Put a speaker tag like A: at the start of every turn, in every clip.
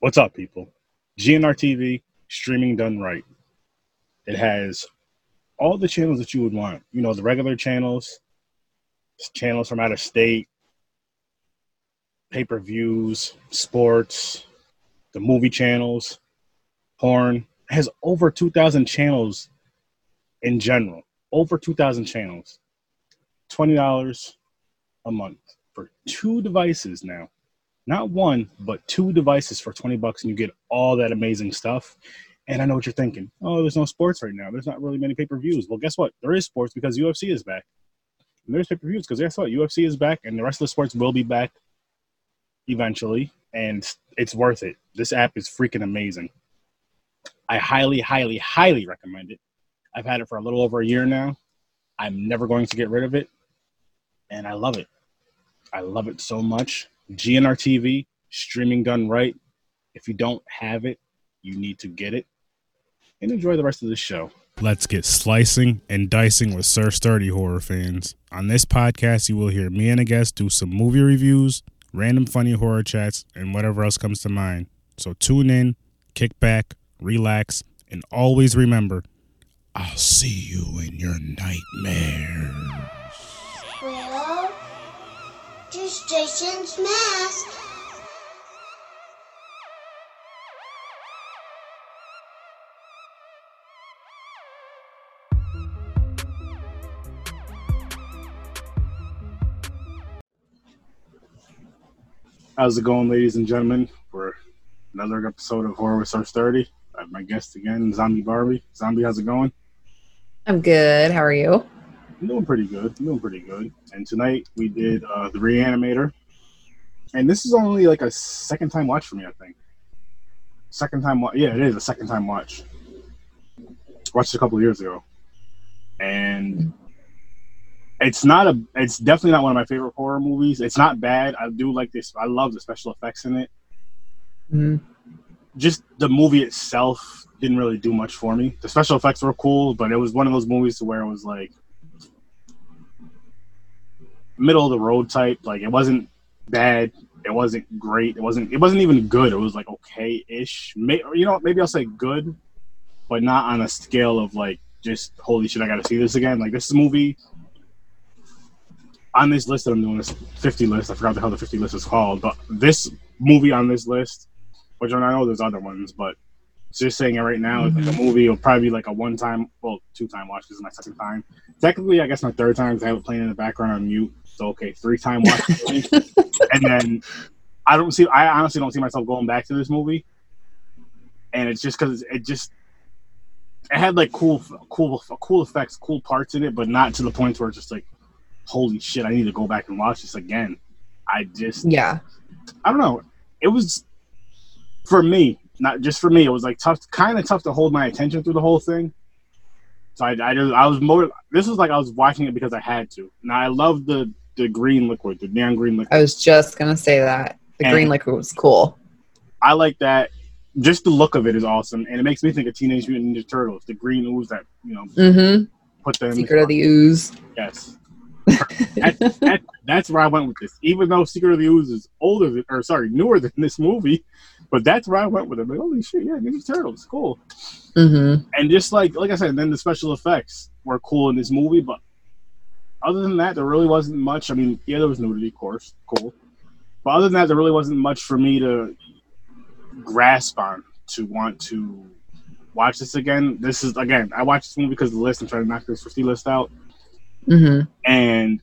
A: What's up, people? GNR TV, streaming done right. It has all the channels that you would want. You know, the regular channels, channels from out of state, pay per views, sports, the movie channels, porn. It has over 2,000 channels in general. Over 2,000 channels. $20 a month for two devices now. Not one, but two devices for 20 bucks, and you get all that amazing stuff. And I know what you're thinking. Oh, there's no sports right now. There's not really many pay per views. Well, guess what? There is sports because UFC is back. And there's pay per views because guess what? UFC is back, and the rest of the sports will be back eventually. And it's worth it. This app is freaking amazing. I highly, highly, highly recommend it. I've had it for a little over a year now. I'm never going to get rid of it. And I love it. I love it so much. GNR TV, streaming done right. If you don't have it, you need to get it. And enjoy the rest of the show.
B: Let's get slicing and dicing with Sir Sturdy horror fans. On this podcast, you will hear me and a guest do some movie reviews, random funny horror chats, and whatever else comes to mind. So tune in, kick back, relax, and always remember I'll see you in your nightmares.
C: Well, just Jason's mask.
A: How's it going, ladies and gentlemen? For another episode of Horror with Sir Sturdy. I have my guest again, Zombie Barbie. Zombie, how's it going?
D: I'm good. How are you?
A: I'm doing pretty good. I'm doing pretty good. And tonight we did uh, the Reanimator, and this is only like a second time watch for me. I think second time. Wa- yeah, it is a second time watch. Watched a couple years ago, and it's not a. It's definitely not one of my favorite horror movies. It's not bad. I do like this. I love the special effects in it.
D: Mhm.
A: Just the movie itself didn't really do much for me. The special effects were cool, but it was one of those movies where it was like middle of the road type. Like it wasn't bad. It wasn't great. It wasn't. It wasn't even good. It was like okay ish. You know, maybe I'll say good, but not on a scale of like just holy shit. I got to see this again. Like this movie on this list that I'm doing this 50 list. I forgot the hell the 50 list is called, but this movie on this list, which I know there's other ones, but just saying it right now, like a mm-hmm. movie will probably be like a one time, well, two time watch. This is my second time. Technically, I guess my third time because I have it playing in the background on mute. So okay, three time watch, and then I don't see. I honestly don't see myself going back to this movie. And it's just because it just it had like cool, cool, cool effects, cool parts in it, but not to the point where it's just like, holy shit, I need to go back and watch this again. I just
D: Yeah.
A: I don't know. It was for me, not just for me. It was like tough, kind of tough to hold my attention through the whole thing. So I, I, just, I was more. This was like I was watching it because I had to. Now I love the the green liquid, the neon green liquid.
D: I was just gonna say that. The
A: And-
D: green liquid was cool.
A: I like that. Just the look of it is awesome, and it makes me think of Teenage Mutant Ninja Turtles, the green ooze that you know
D: Mm-hmm.
A: put them.
D: Secret of the Ooze.
A: yes. that, that, that's where I went with this. Even though Secret of the Ooze is older than, or sorry, newer than this movie, but that's where I went with it. Like, holy shit, yeah, Ninja Turtles, cool.
D: Mm-hmm.
A: and just like like I said, then the special effects were cool in this movie, but other than that, there really wasn't much. I mean, yeah, there was nudity, of course, cool, but other than that, there really wasn't much for me to grasp on to want to watch this again. This is again, I watched this movie because of the list. I'm trying to knock this 50 list out,
D: Mm-hmm.
A: and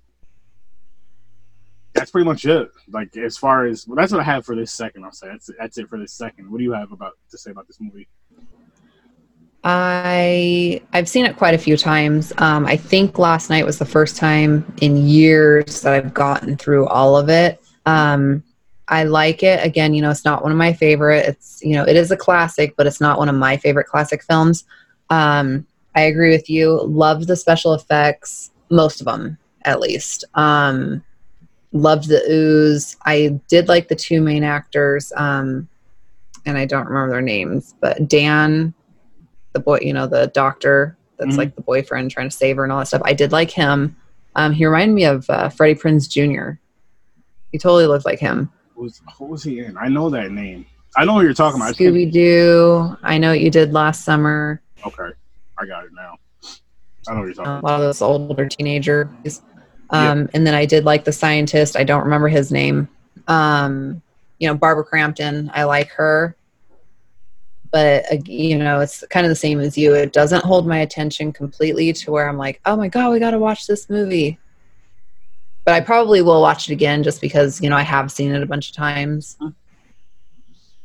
A: that's pretty much it. Like as far as well, that's what I have for this second. I'll say that's that's it for this second. What do you have about to say about this movie?
D: I I've seen it quite a few times. Um, I think last night was the first time in years that I've gotten through all of it. Um, I like it. Again, you know, it's not one of my favorite. It's you know, it is a classic, but it's not one of my favorite classic films. Um, I agree with you. Love the special effects, most of them at least. Um, loved the ooze. I did like the two main actors, um, and I don't remember their names, but Dan the boy, you know, the doctor that's
A: Mhm.
D: like the boyfriend trying to save her and all that stuff. I did like him. Um, he reminded me of uh, Freddie Prinze Jr. He totally looked like him.
A: Who was who was he in? I know that name. I know what you're talking about.
D: Scooby Doo. I know what you did last summer.
A: Okay, I got it now. I know what you're talking
D: A
A: about.
D: lot of those older teenagers. Um, And then I did like the scientist. I don't remember his name. Um, you know, Barbara Crampton. I like her. But, uh, you know, it's kind of the same as you. It doesn't hold my attention completely to where I'm like, oh my God, we got to watch this movie. But I probably will watch it again just because, you know, I have seen it a bunch of times.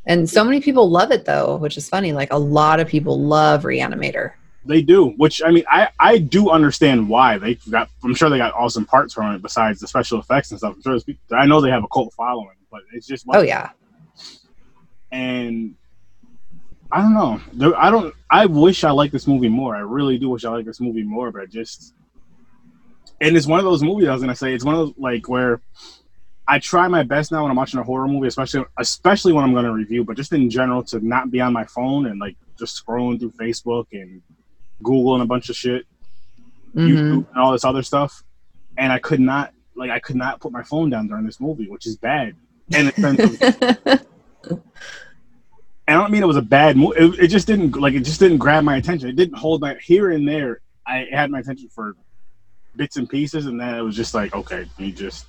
D: And so many people love it though, which is funny. Like a lot of people love Reanimator.
A: They do, which I mean, I I do understand why they got. I'm sure they got awesome parts from it besides the special effects and stuff. I'm sure I know they have a cult following, but it's just
D: Oh yeah.
A: and I don't know. There, I don't. I wish I liked this movie more. I really do wish I liked this movie more, but I just. And it's one of those movies I was gonna say. It's one of those like where I try my best now when I'm watching a horror movie, especially especially when I'm gonna review, but just in general to not be on my phone and like just scrolling through Facebook and Google and a bunch of shit,
D: Mhm.
A: YouTube and all this other stuff. And I could not like I could not put my phone down during this movie, which is bad. And I don't mean it was a bad movie. It, it just didn't like it just didn't grab my attention. It didn't hold my here and there. I had my attention for bits and pieces, and then it was just like, okay, you just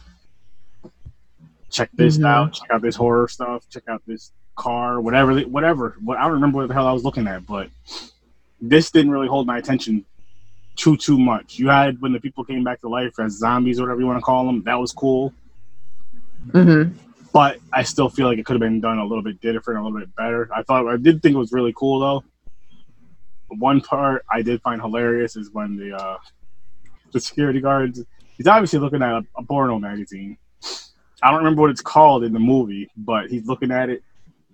A: check this
D: Mhm.
A: out, check out this horror stuff, check out this car, whatever, whatever. What I don't remember what the hell I was looking at, but this didn't really hold my attention too too much. You had when the people came back to life as zombies or whatever you want to call them. That was cool
D: Mhm.
A: but I still feel like it could have been done a little bit different, a little bit better. I thought I did think it was really cool though. One part I did find hilarious is when the uh, the security guards he's obviously looking at a, a porno magazine. I don't remember what it's called in the movie, but he's looking at it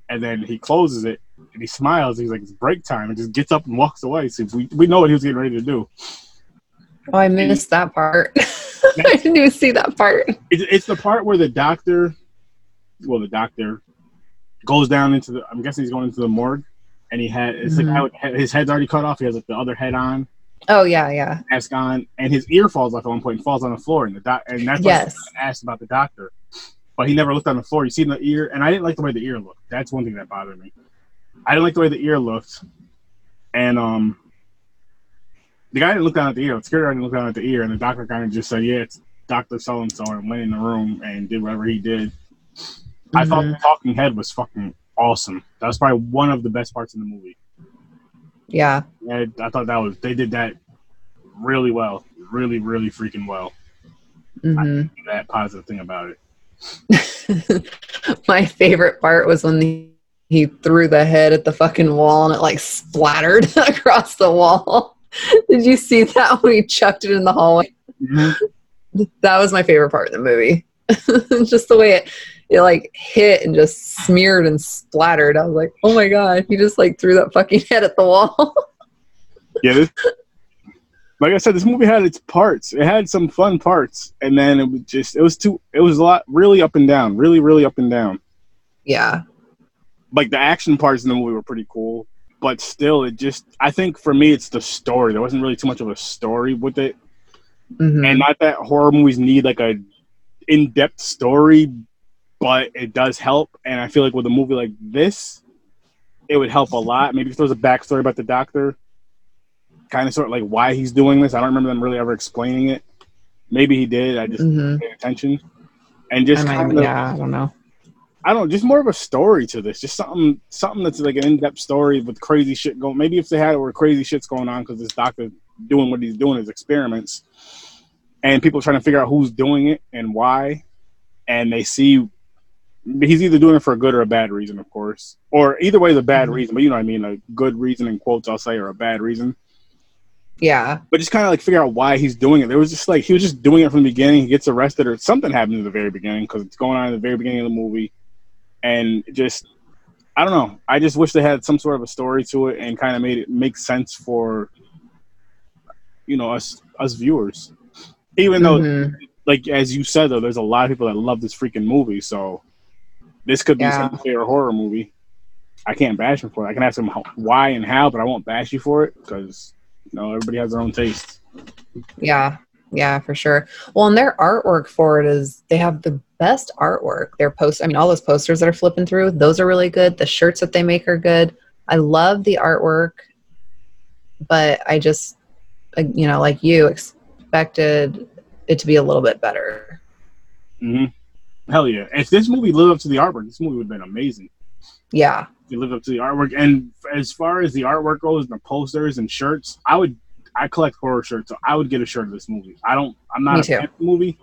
A: and then he closes it and he smiles. He's like, "It's break time," and just gets up and walks away. So we we know what he was getting ready to do.
D: Oh, I missed that part. I didn't even see that part.
A: It's, it's the part where the doctor, well, the doctor goes down into the. I'm guessing he's going into the morgue, and he had it's
D: Mhm.
A: like how his head's already cut off. He has like the other head on,
D: Oh yeah, yeah.
A: mask on, and his ear falls off at one point and falls on the floor. And the doc, and that's what
D: Yes.
A: I asked about the doctor, but he never looked on the floor. You see the ear, and I didn't like the way the ear looked. That's one thing that bothered me. I didn't like the way the ear looked, and um. The guy didn't look down at the ear. The security guard didn't look down at the ear, and the doctor kind of just said, "Yeah, it's Doctor So and So," and went in the room and did whatever he did. I thought the talking head was fucking awesome. That was probably one of the best parts in the movie.
D: Yeah.
A: I, I thought that was they did that really well, really, really freaking well.
D: hmm
A: That positive thing about it.
D: My favorite part was when he, he threw the head at the fucking wall and it like splattered across the wall. Did you see that when he chucked it in the hallway? Mm-hmm. That was my favorite part of the movie. just the way it it like hit and just smeared and splattered. I was like, oh my god, he just like threw that fucking head at the wall.
A: Yeah, this, like I said, this movie had its parts. It had some fun parts, and then it was just it was too. It was a lot, really up and down, really, really up and down.
D: yeah.
A: Like the action parts in the movie were pretty cool, but still, it just. I think for me, it's the story. There wasn't really too much of a story with it.
D: Mhm.
A: and not that horror movies need like a in-depth story but it does help and i feel like with a movie like this it would help a lot maybe if there was a backstory about the doctor kind of sort of like why he's doing this i don't remember them really ever explaining it maybe he did i just
D: Mhm.
A: didn't pay attention and
D: I
A: just kind of,
D: yeah, I don't know.
A: I don't know, just more of a story to this. Just something, something that's like an in-depth story with crazy shit going. Maybe if they had it where crazy shit's going on because this doctor doing what he's doing, his experiments, and people trying to figure out who's doing it and why, and they see he's either doing it for a good or a bad reason, of course, or either way, the bad
D: Mhm.
A: reason. But you know what I mean, a good reason in quotes, I'll say, or a bad reason.
D: Yeah.
A: But just kind of like figure out why he's doing it. There was just like he was just doing it from the beginning. He gets arrested or something happens at the very beginning because it's going on at the very beginning of the movie, and just I don't know. I just wish they had some sort of a story to it and kind of made it make sense for you know us us viewers. Even though,
D: Mhm.
A: like as you said, though, there's a lot of people that love this freaking movie. So this could be
D: Yeah.
A: some favorite horror movie. I can't bash him for it. I can ask him how, why and how, but I won't bash you for it because you know everybody has their own taste.
D: Yeah. Yeah, for sure. Well, and their artwork for it is they have the best artwork. Their post, I mean, all those posters that are flipping through, those are really good. The shirts that they make are good. I love the artwork, but I just, you know, like you expected it to be a little bit better.
A: hmm Hell yeah! If this movie lived up to the artwork, this movie would have been amazing.
D: Yeah.
A: It lived up to the artwork, and as far as the artwork goes, and the posters and shirts, I would. I collect horror shirts, so I would get a shirt of this movie. I don't. I'm not
D: Me
A: a
D: too.
A: fan of the movie,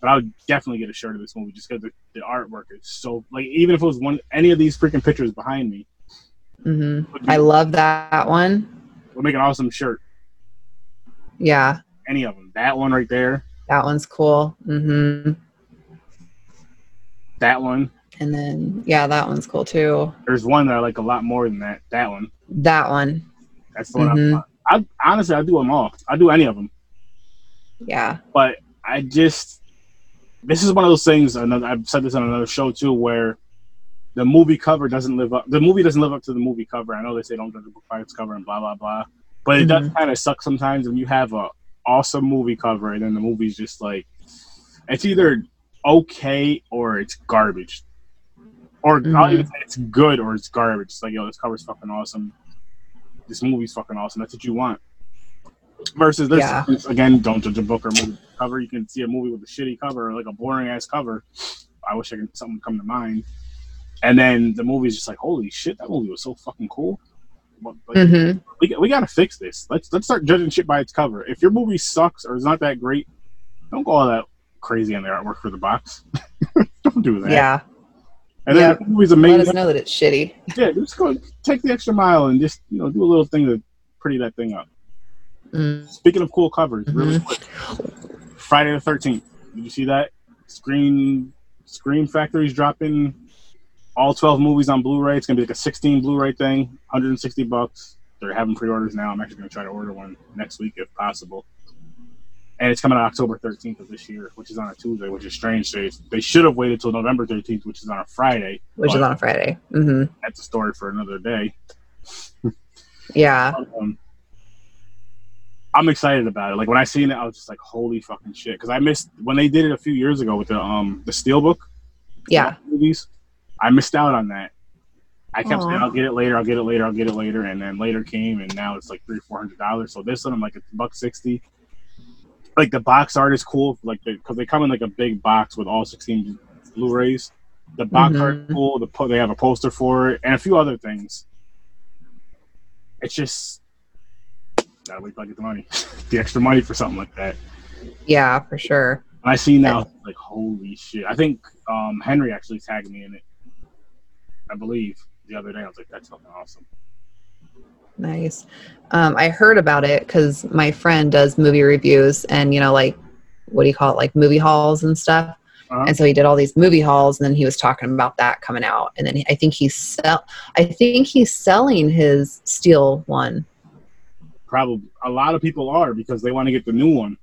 A: but I would definitely get a shirt of this movie just because the, the artwork is so like. Even if it was one any of these freaking pictures behind me,
D: hmm
A: would,
D: I love that one.
A: would make an awesome shirt.
D: Yeah.
A: Any of them. That one right there.
D: That one's cool. hmm
A: That one.
D: And then, yeah, that one's cool too.
A: There's one that I like a lot more than that. That one.
D: That one.
A: That's the one.
D: Mhm.
A: I, honestly I do them all. I do any of them.
D: Yeah.
A: but I just this is one of those things. Another I've said this on another show too, where the movie cover doesn't live up. The movie doesn't live up to the movie cover. I know they say don't judge a book by its cover and blah blah blah, but it does kind of suck sometimes when you have a awesome movie cover and then the movie's just like it's either okay or it's garbage, or I'll
D: Mhm.
A: even say it's good or it's garbage. It's like yo, this cover's fucking awesome. This movie's fucking awesome. That's what you want. Versus this
D: Yeah.
A: again, don't judge a book or movie cover. You can see a movie with a shitty cover or like a boring ass cover. I wish I could something come to mind. And then the movie's just like, holy shit, that movie was so fucking cool. Like,
D: hmm
A: we, we gotta fix this. Let's let's start judging shit by its cover. If your movie sucks or is not that great, don't go all that crazy on the artwork for the box. don't do that.
D: Yeah.
A: And then
D: Yep.
A: if the movie's amazing.
D: Let us know that it's shitty.
A: Yeah, just go take the extra mile and just you know do a little thing to pretty that thing up.
D: Mm.
A: Speaking of cool covers, really
D: Mhm.
A: quick. Friday the Thirteenth. Did you see that? Screen Scream Factory's dropping all twelve movies on Blu-ray. It's gonna be like a sixteen Blu-ray thing, 160 bucks. They're having pre-orders now. I'm actually gonna try to order one next week if possible. And it's coming out October 13th of this year, which is on a Tuesday, which is strange. They, they should have waited till November 13th, which is on a Friday.
D: Which is on a Friday. hmm
A: That's a story for another day.
D: Yeah.
A: um, I'm excited about it. Like when I seen it, I was just like, "Holy fucking shit!" Because I missed when they did it a few years ago with the um the Steelbook
D: Yeah.
A: movies. I missed out on that. I kept
D: Aw.
A: saying, "I'll get it later. I'll get it later. I'll get it later," and then later came, and now it's like three four hundred dollars. So this one, I'm like, it's a buck sixty. Like the box art is cool, like because they come in like a big box with all sixteen Blu-rays. The box art is
D: Mhm.
A: cool. The po- they have a poster for it and a few other things. It's just gotta wait till I get the money, the extra money for something like that.
D: Yeah, for sure.
A: And I see now, like, holy shit! I think um, Henry actually tagged me in it. I believe the other day. I was like, that's fucking awesome.
D: Nice. Um, I heard about it because my friend does movie reviews and, you know, like, what do you call it? Like movie halls and stuff.
A: Uh-huh.
D: And so he did all these movie halls and then he was talking about that coming out. And then he- I think he's sell, I think he's selling his steel one.
A: Probably a lot of people are because they want to get the new one.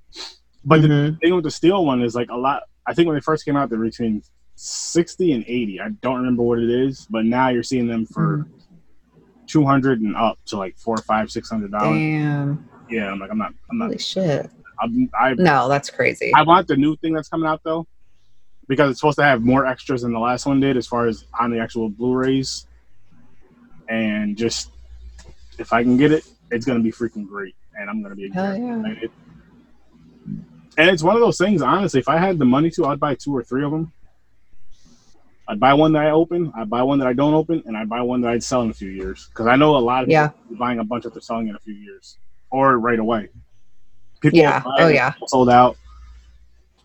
A: But the
D: Mhm.
A: thing with the steel one is like a lot. I think when they first came out, they're between sixty and eighty. I don't remember what it is, but now you're seeing them for two hundred and up to like four, five, six hundred dollars.
D: Damn.
A: Yeah, I'm like, I'm not, I'm not.
D: Holy shit.
A: I'm, I
D: No, that's crazy.
A: I want the new thing that's coming out though, because it's supposed to have more extras than the last one did, as far as on the actual Blu-rays. And just if I can get it, it's gonna be freaking great, and I'm gonna be
D: Hell yeah.
A: And it's one of those things. Honestly, if I had the money to, I'd buy two or three of them. I'd buy one that I open, I'd buy one that I don't open, and I'd buy one that I'd sell in a few years. Because I know a lot of
D: Yeah.
A: people buying a bunch that they're selling in a few years or right away. People
D: Yeah. Oh, yeah.
A: sold out.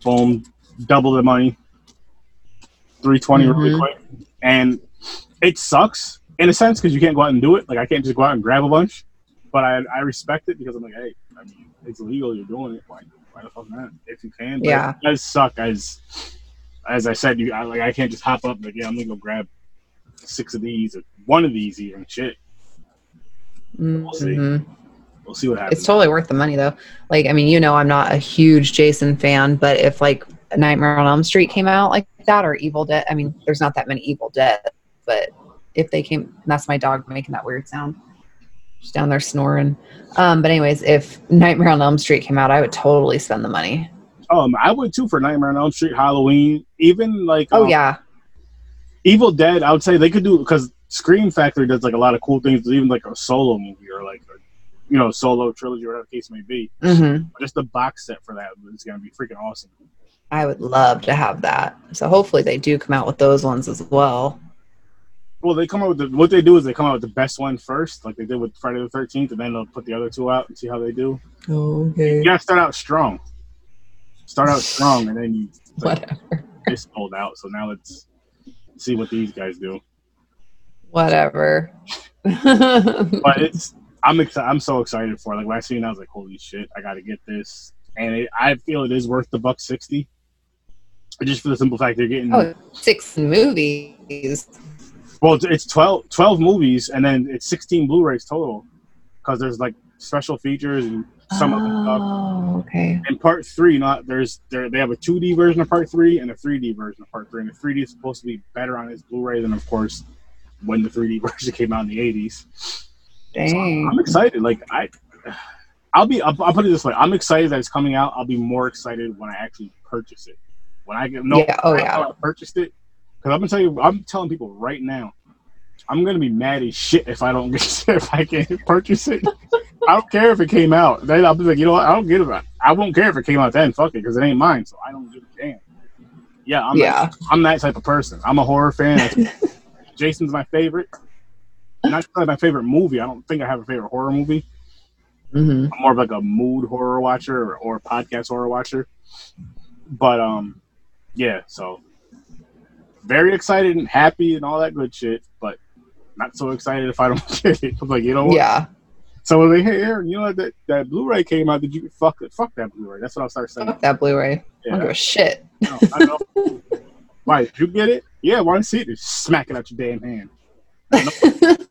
A: Boom, double the money. Three twenty really
D: Mhm.
A: quick, and it sucks in a sense because you can't go out and do it. Like I can't just go out and grab a bunch, but I I respect it because I'm like, hey, I mean, it's legal. You're doing it. Why, why the fuck not? If you can, but
D: Yeah.
A: it does suck as as I said. You I, like I can't just hop up like yeah, I'm gonna go grab six of these or one of these even. Shit, We'll see.
D: Mhm.
A: we'll see what happens.
D: It's totally worth the money though. Like, I mean, you know, I'm not a huge Jason fan, but if like Nightmare on Elm Street came out like that or Evil Dead, I mean, there's not that many Evil Dead, but if they came, that's my dog making that weird sound. She's down there snoring. Um, but anyways, if Nightmare on Elm Street came out, I would totally spend the money.
A: Um, I would too for Nightmare on Elm Street, Halloween, even like
D: Oh
A: um,
D: yeah,
A: Evil Dead. I would say they could do because Scream Factory does like a lot of cool things, even like a solo movie or like a you know solo trilogy or whatever the case may be.
D: hmm
A: just the box set for that is gonna be freaking awesome.
D: I would love to have that. So hopefully they do come out with those ones as well.
A: Well, they come out with the, what they do is they come out with the best one first, like they did with Friday the Thirteenth, and then they'll put the other two out and see how they do.
D: Okay.
A: You gotta start out strong. Start out strong, and then you like,
D: Whatever.
A: sold out. So now let's see what these guys do.
D: Whatever.
A: But it's I'm excited. I'm so excited for it. Like when I seen, it, I was like, "Holy shit! I got to get this!" And it, I feel it is worth the buck sixty. Just for the simple fact they're getting
D: oh, six movies.
A: well, it's, it's 12, 12 movies, and then it's sixteen Blu-rays total because there's like special features and some of the stuff.
D: Oh, okay.
A: And part three, not there's there they have a 2D version of part three and a 3D version of part three, and the 3D is supposed to be better on its Blu-ray than, of course, when the 3D version came out in the 80s.
D: Dang.
A: I'm excited. Like I, I'll be. I'll, I'll put it this way. I'm excited that it's coming out. I'll be more excited when I actually purchase it. When I get no,
D: Yeah, oh, yeah.
A: I purchased it because I'm gonna tell you. I'm telling people right now. I'm gonna be mad as shit if I don't get if I can't purchase it. I don't care if it came out. Then I'll be like, you know what? I don't give a. I won't care if it came out then. Fuck it, because it ain't mine. So I don't give a damn. Yeah, I'm.
D: Yeah.
A: That, I'm that type of person. I'm a horror fan. Jason's my favorite. Not really my favorite movie. I don't think I have a favorite horror movie.
D: hmm
A: I'm more of like a mood horror watcher or, or podcast horror watcher. But um, yeah. So very excited and happy and all that good shit. But not so excited if I don't get it. I'm like, you know what?
D: Yeah.
A: So I'm like, hey, Aaron, you know what? That, that Blu-ray came out. Did you fuck it? Fuck that Blu-ray. That's what I'll start saying.
D: Fuck that Blu-ray. I don't
A: Yeah.
D: give a shit.
A: No, I know. Why? Did you get it? Yeah. Why see it? Just smack it out your damn hand.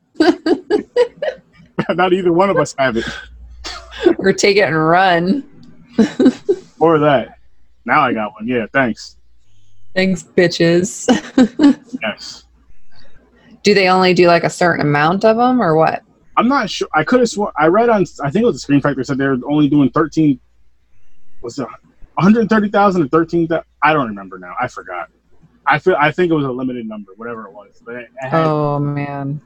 A: Not either one of us have it.
D: or take it and run.
A: Or that. Now I got one. Yeah. Thanks.
D: Thanks, bitches.
A: Yes.
D: Do they only do like a certain amount of them or what?
A: I'm not sure. I could have sworn. I read on. I think it was the Screen said they're only doing 13. Was it 130,000 or 13,000? I don't remember now. I forgot. I feel. I think it was a limited number, whatever it was. But, it, it had,
D: Oh man.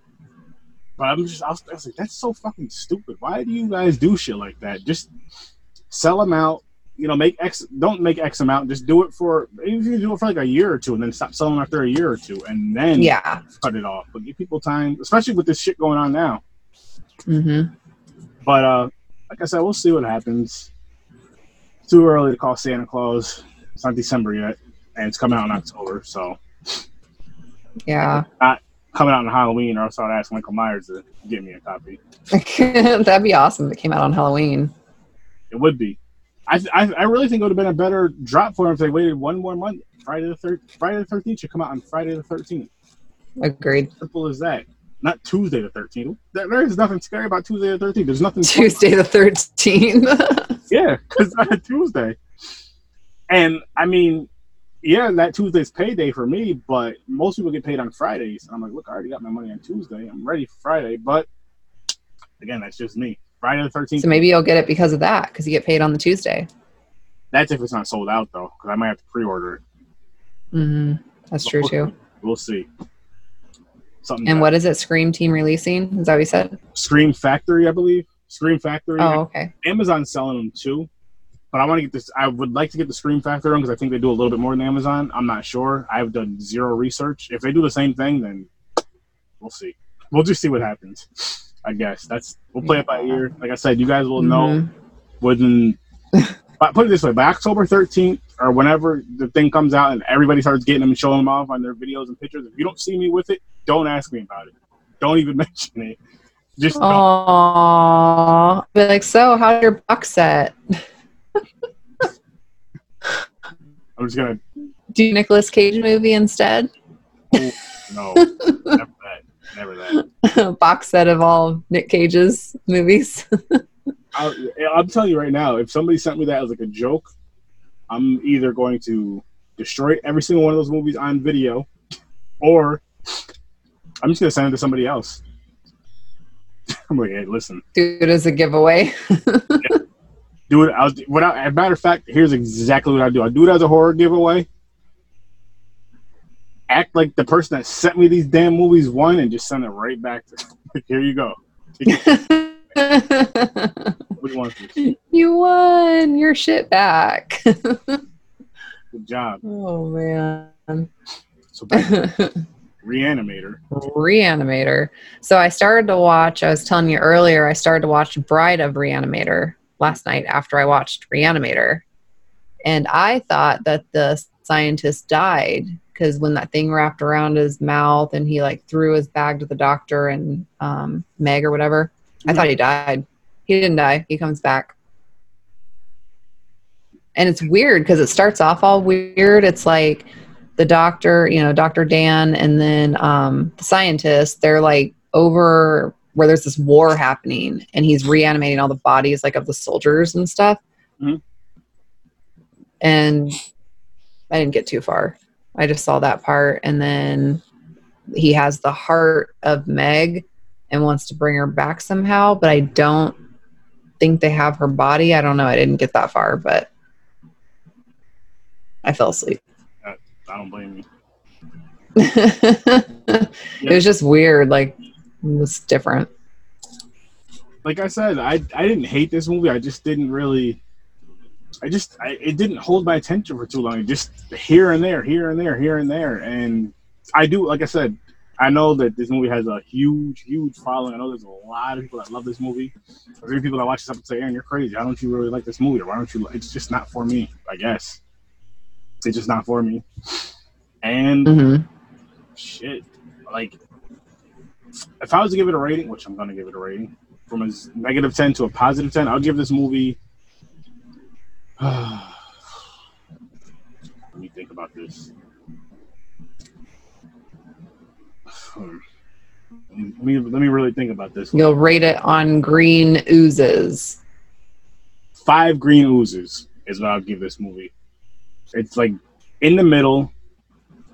A: but I'm just. I was, I was like, that's so fucking stupid. Why do you guys do shit like that? Just sell them out. You know, make X. Don't make X amount. Just do it for. If you do it for like a year or two, and then stop selling after a year or two, and then
D: Yeah.
A: cut it off. But give people time, especially with this shit going on now.
D: Mm-hmm.
A: But uh, like I said, we'll see what happens. It's too early to call Santa Claus. It's not December yet, and it's coming out in October. So
D: Yeah.
A: not coming out on Halloween, or else I'd ask Michael Myers to get me a copy.
D: That'd be awesome if it came out on Halloween.
A: It would be. I I, I really think it would have been a better drop for him if they waited one more month. Friday the third Friday the thirteenth should come out on Friday the thirteenth.
D: Agreed.
A: Simple as that. Not Tuesday the thirteenth. There there is nothing scary about Tuesday the thirteenth. There's nothing
D: Tuesday the 13th.
A: Yeah, because it's Tuesday. And I mean, yeah, that Tuesday's payday for me, but most people get paid on Fridays. And I'm like, look, I already got my money on Tuesday. I'm ready for Friday. But again, that's just me. Friday the 13th.
D: so maybe you'll get it because of that, because you get paid on the Tuesday.
A: That's if it's not sold out, though, because I might have to pre order it.
D: Mm-hmm. That's true too.
A: We'll see. Something
D: And what is it? Scream Team releasing? Is that what you said?
A: Scream Factory, I believe. Scream Factory.
D: Oh, okay.
A: Amazon's selling them too. But I want to get this. I would like to get the Scream Factory one because I think they do a little bit more than Amazon. I'm not sure. I've done zero research. If they do the same thing, then we'll see. We'll just see what happens. I guess that's we'll play it by ear. Like I said, you guys will know
D: Mhm.
A: within. but put it this way: by October 13th or whenever the thing comes out and everybody starts getting them and showing them off on their videos and pictures, if you don't see me with it, don't ask me about it. Don't even mention it. Just
D: Oh. Aww. Be like, so how's your box set?
A: I'm just gonna
D: Do Nicolas Cage movie instead?
A: no, never that,
D: box set of all Nick Cage's movies.
A: I'll, I'm telling you right now, if somebody sent me that as like a joke, I'm either going to destroy every single one of those movies on video, or I'm just gonna send it to somebody else. I'm like, hey, listen,
D: Do it as a giveaway.
A: do it. I was, without, as a matter of fact, here's exactly what I do. I do it as a horror giveaway. Act like the person that sent me these damn movies won, and just send it right back to. Here you go. Which one? please?
D: you won your shit back.
A: Good job.
D: oh man.
A: So Reanimator.
D: Reanimator. So I started to watch, I was telling you earlier, I started to watch Bride of Reanimator last night after I watched Reanimator. And I thought that the scientist died because when that thing wrapped around his mouth and he like threw his bag to the doctor and um, Meg or whatever, I thought he died. He didn't die. He comes back. And it's weird because it starts off all weird. It's like the doctor, you know, Dr. Dan and then um, the scientist, they're like over where there's this war happening and he's reanimating all the bodies like of the soldiers and stuff.
A: Mhm.
D: And I didn't get too far. I just saw that part and then he has the heart of Meg and wants to bring her back somehow, but I don't think they have her body. I don't know. I didn't get that far, but I fell asleep.
A: Uh, I don't blame you.
D: it was just weird. Like, it was different.
A: Like I said, I I didn't hate this movie. I just didn't really. I just I, it didn't hold my attention for too long. Just here and there, here and there, here and there, and I do like I said. I know that this movie has a huge, huge following. I know there's a lot of people that love this movie. There's people that watch this up and say, "Aaron, you're crazy. Why don't you really like this movie? Or why don't you?" Like, it's just not for me. I guess it's just not for me. And
D: hmm
A: shit, like if I was to give it a rating, which I'm gonna give it a rating, from a negative ten to a positive ten, I'll give this movie. Let me think about this. Let me let me really think about this.
D: You'll rate it on green oozes.
A: Five green oozes is what I'll give this movie. It's like in the middle.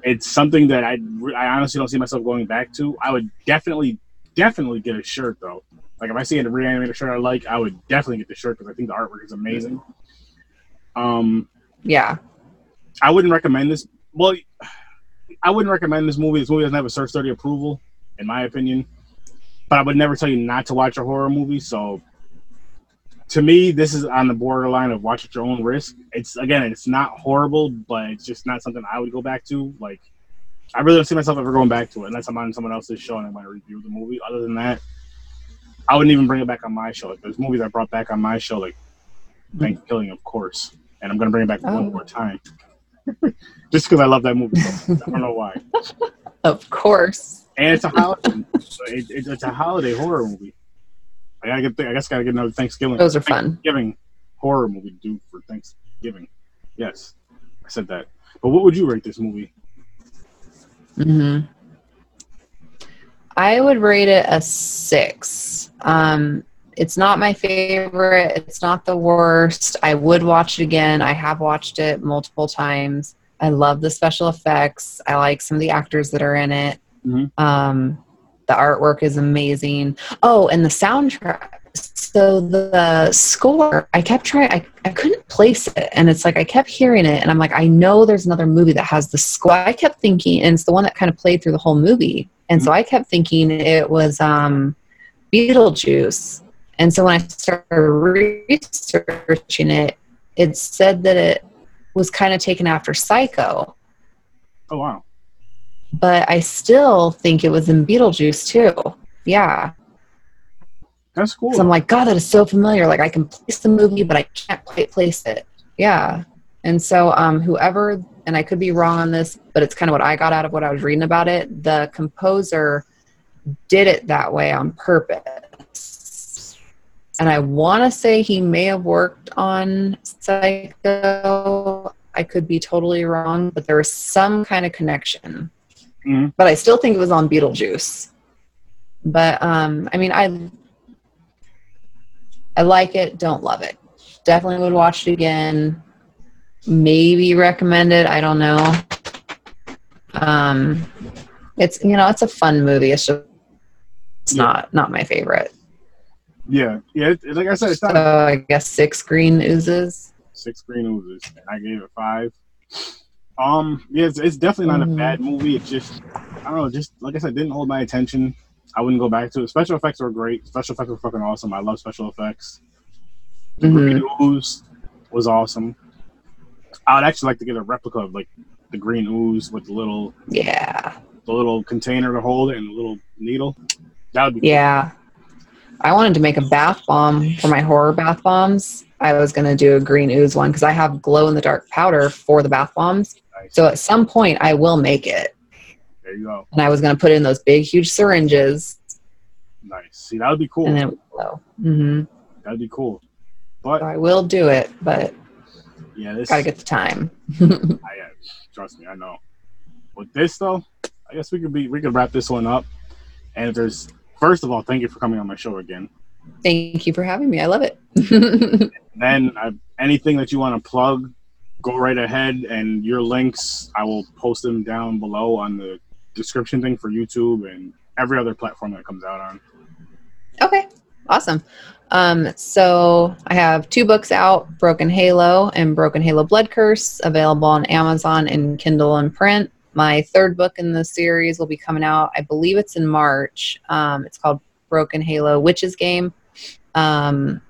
A: It's something that I I honestly don't see myself going back to. I would definitely definitely get a shirt though. Like if I see a reanimator shirt I like, I would definitely get the shirt because I think the artwork is amazing. Um,
D: Yeah.
A: I wouldn't recommend this. Well, I wouldn't recommend this movie. This movie doesn't have a Sir Sturdy approval, in my opinion. But I would never tell you not to watch a horror movie. So, to me, this is on the borderline of watch at your own risk. It's again, it's not horrible, but it's just not something I would go back to. Like, I really don't see myself ever going back to it unless I'm on someone else's show and I might review the movie. Other than that, I wouldn't even bring it back on my show. Like, there's movies I brought back on my show, like Thanksgiving, of course, and I'm gonna bring it back
D: Oh.
A: one more time. just because I love that movie. So I don't know why.
D: Of course.
A: And it's a holiday. it, it, it's a holiday horror movie. I gotta get. I guess I gotta get another Thanksgiving.
D: Those are fun.
A: Thanksgiving horror movie to do for Thanksgiving. Yes, I said that. But what would you rate this movie?
D: hmm I would rate it a six. Um, it's not my favorite. It's not the worst. I would watch it again. I have watched it multiple times. I love the special effects. I like some of the actors that are in it.
A: Mhm.
D: Um, the artwork is amazing. Oh, and the soundtrack. So the score, I kept trying. I, I couldn't place it, and it's like I kept hearing it, and I'm like, I know there's another movie that has the score. I kept thinking, and it's the one that kind of played through the whole movie, and so I kept thinking it was um, Beetlejuice. And so when I started researching it, it said that it was kind of taken after Psycho,
A: Oh wow,
D: but I still think it was in Beetlejuice too. Yeah.
A: that's cool.
D: So I'm like, God, that is so familiar. Like I can place the movie, but I can't quite place it. Yeah. And so um, whoever, and I could be wrong on this, but it's kind of what I got out of what I was reading about it. The composer did it that way on purpose. And I want to say he may have worked on Psycho. I could be totally wrong, but there was some kind of connection.
A: Mhm.
D: But I still think it was on Beetlejuice. But um, I mean, I I like it, don't love it. Definitely would watch it again. Maybe recommend it. I don't know. Um, it's you know it's a fun movie. It's just it's
A: Yeah.
D: not not my favorite.
A: Yeah, yeah. It, like I said, it's not
D: I guess six green oozes.
A: six green oozes, and I gave it five. Um, yeah, it's, it's definitely not
D: Mhm.
A: a bad movie. It's just, I don't know, just like I said, didn't hold my attention. I wouldn't go back to it. Special effects were great. Special effects were fucking awesome. I love special effects. The
D: Mhm.
A: green ooze was awesome. I would actually like to get a replica of like the green ooze with the little
D: Yeah.
A: the little container to hold it and the little needle. That would be
D: Yeah. I wanted to make a bath bomb for my horror bath bombs. I was going to do a green ooze one because I have glow in the dark powder for the bath bombs.
A: nice.
D: So at some point, I will make it.
A: there you go.
D: And I was going to put it in those big, huge syringes
A: Nice. See, that would be cool.
D: and then it would glow. hmm
A: That'd be cool. But
D: So I will do it, but
A: yeah, this
D: got to get the time.
A: I, uh, trust me, I know. With this though, I guess we could be we could wrap this one up. And if there's first of all, thank you for coming on my show again.
D: Thank you for having me. I love it.
A: Then I, anything that you want to plug, go right ahead. And your links, I will post them down below on the description thing for YouTube and every other platform that comes out on.
D: Okay, awesome. Um, so I have two books out Broken Halo and Broken Halo Blood Curse, available on Amazon and Kindle and print. My third book in the series will be coming out, I believe it's in March. Um, it's called Broken Halo Witches Game. Um,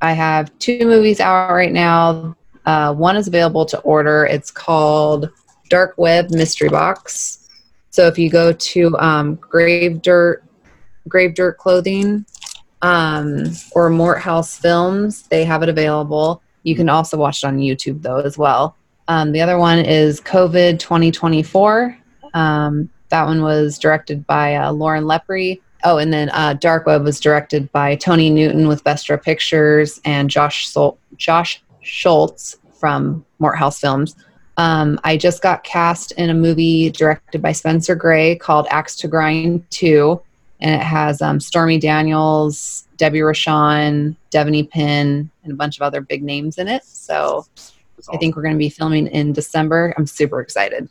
D: I have two movies out right now. Uh, one is available to order. It's called Dark Web Mystery Box. So if you go to um, Grave Dirt Grave Dirt Clothing um, or Mort House Films. They have it available. You can also watch it on YouTube though as well. Um, the other one is COVID 2024. Um, that one was directed by uh, Lauren Lepre. Oh, and then uh, Dark Web was directed by Tony Newton with Vestra Pictures and Josh Sol- Josh Schultz from Mort House Films. Um, I just got cast in a movie directed by Spencer Gray called Axe to Grind 2 and it has um, Stormy Daniels, Debbie Rochon, Devanny Pinn, and a bunch of other big names in it. So
A: That's
D: I think we're going to be filming in December. I'm super excited.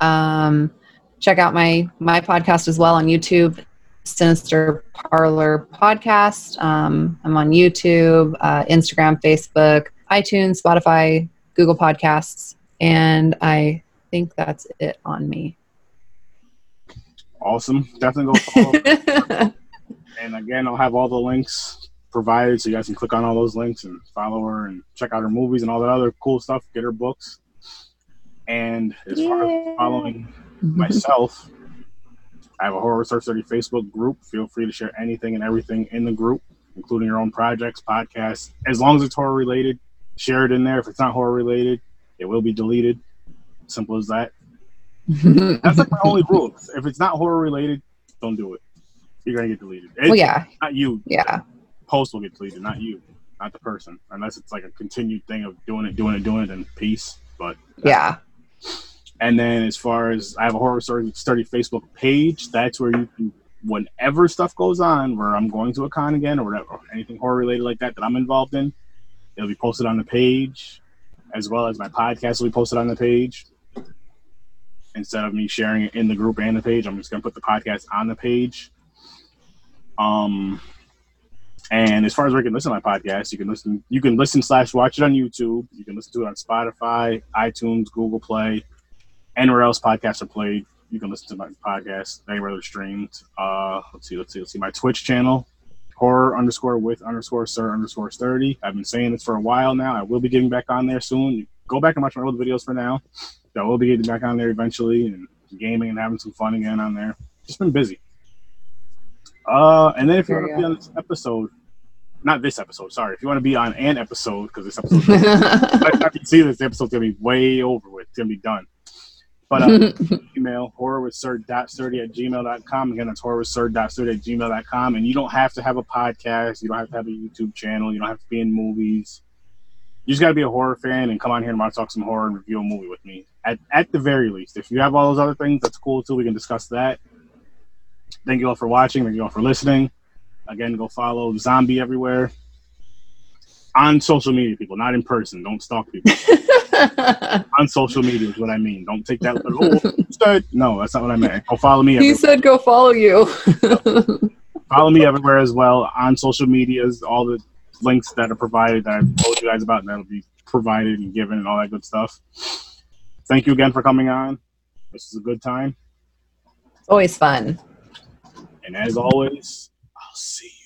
D: Um, check out my my podcast as well on YouTube, Sinister Parlor Podcast. Um, I'm on YouTube, uh, Instagram, Facebook, iTunes, Spotify, Google Podcasts, and I think that's it on me.
A: awesome. Definitely go follow. And again, I'll have all the links provided so you guys can click on all those links and follow her and check out her movies and all that other cool stuff. Get her books. And as far as following myself, I have a Horror Research 30 Facebook group. Feel free to share anything and everything in the group, including your own projects, podcasts. As long as it's horror related, share it in there. If it's not horror related, it will be deleted. Simple as that. That's like my only rule. If it's not horror related, don't do it. You're gonna get deleted. It's
D: well, yeah,
A: not you.
D: yeah.
A: Post will get deleted, not you, not the person. Unless it's like a continued thing of doing it, doing it, doing it, and peace. But
D: Yeah.
A: and then as far as I have a horror story study Facebook page, that's where you can whenever stuff goes on, where I'm going to a con again or whatever, anything horror related like that that I'm involved in, it'll be posted on the page, as well as my podcast will be posted on the page. Instead of me sharing it in the group and the page, I'm just gonna put the podcast on the page. Um, and as far as where you can listen to my podcast, you can listen. You can listen slash watch it on YouTube. You can listen to it on Spotify, iTunes, Google Play, anywhere else podcasts are played. You can listen to my podcast anywhere they're streamed. Uh, let's see, let's see, let's see. My Twitch channel, horror underscore with underscore sir underscore sturdy. I've been saying this for a while now. I will be getting back on there soon. Go back and watch my old videos for now. I will be getting back on there eventually and gaming and having some fun again on there. Just been busy. Uh, and then if you want to be on this episode, not this episode, sorry. If you want to be on an episode, because this episode, the time you see this, episode's gonna be way over with. It's gonna be done. But uh, email horror with sturdy at gmail.com. Again, that's horror with sturdy at gmail.com. And you don't have to have a podcast. You don't have to have a YouTube channel. You don't have to be in movies. You just got to be a horror fan and come on here and want to talk some horror and review a movie with me. At, at the very least, if you have all those other things, that's cool too. We can discuss that. Thank you all for watching. Thank you all for listening. Again, go follow Zombie everywhere on social media, people, not in person. Don't stalk people on social media is what I mean. Don't take that. Oh, said no, that's not what I meant. Go follow me.
D: he
A: Everywhere.
D: said go follow you.
A: follow me everywhere as well on social medias. All the links that are provided that I've told you guys about and that'll be provided and given and all that good stuff. Thank you again for coming on. This is a good time.
D: Always fun.
A: And as always, I'll see you.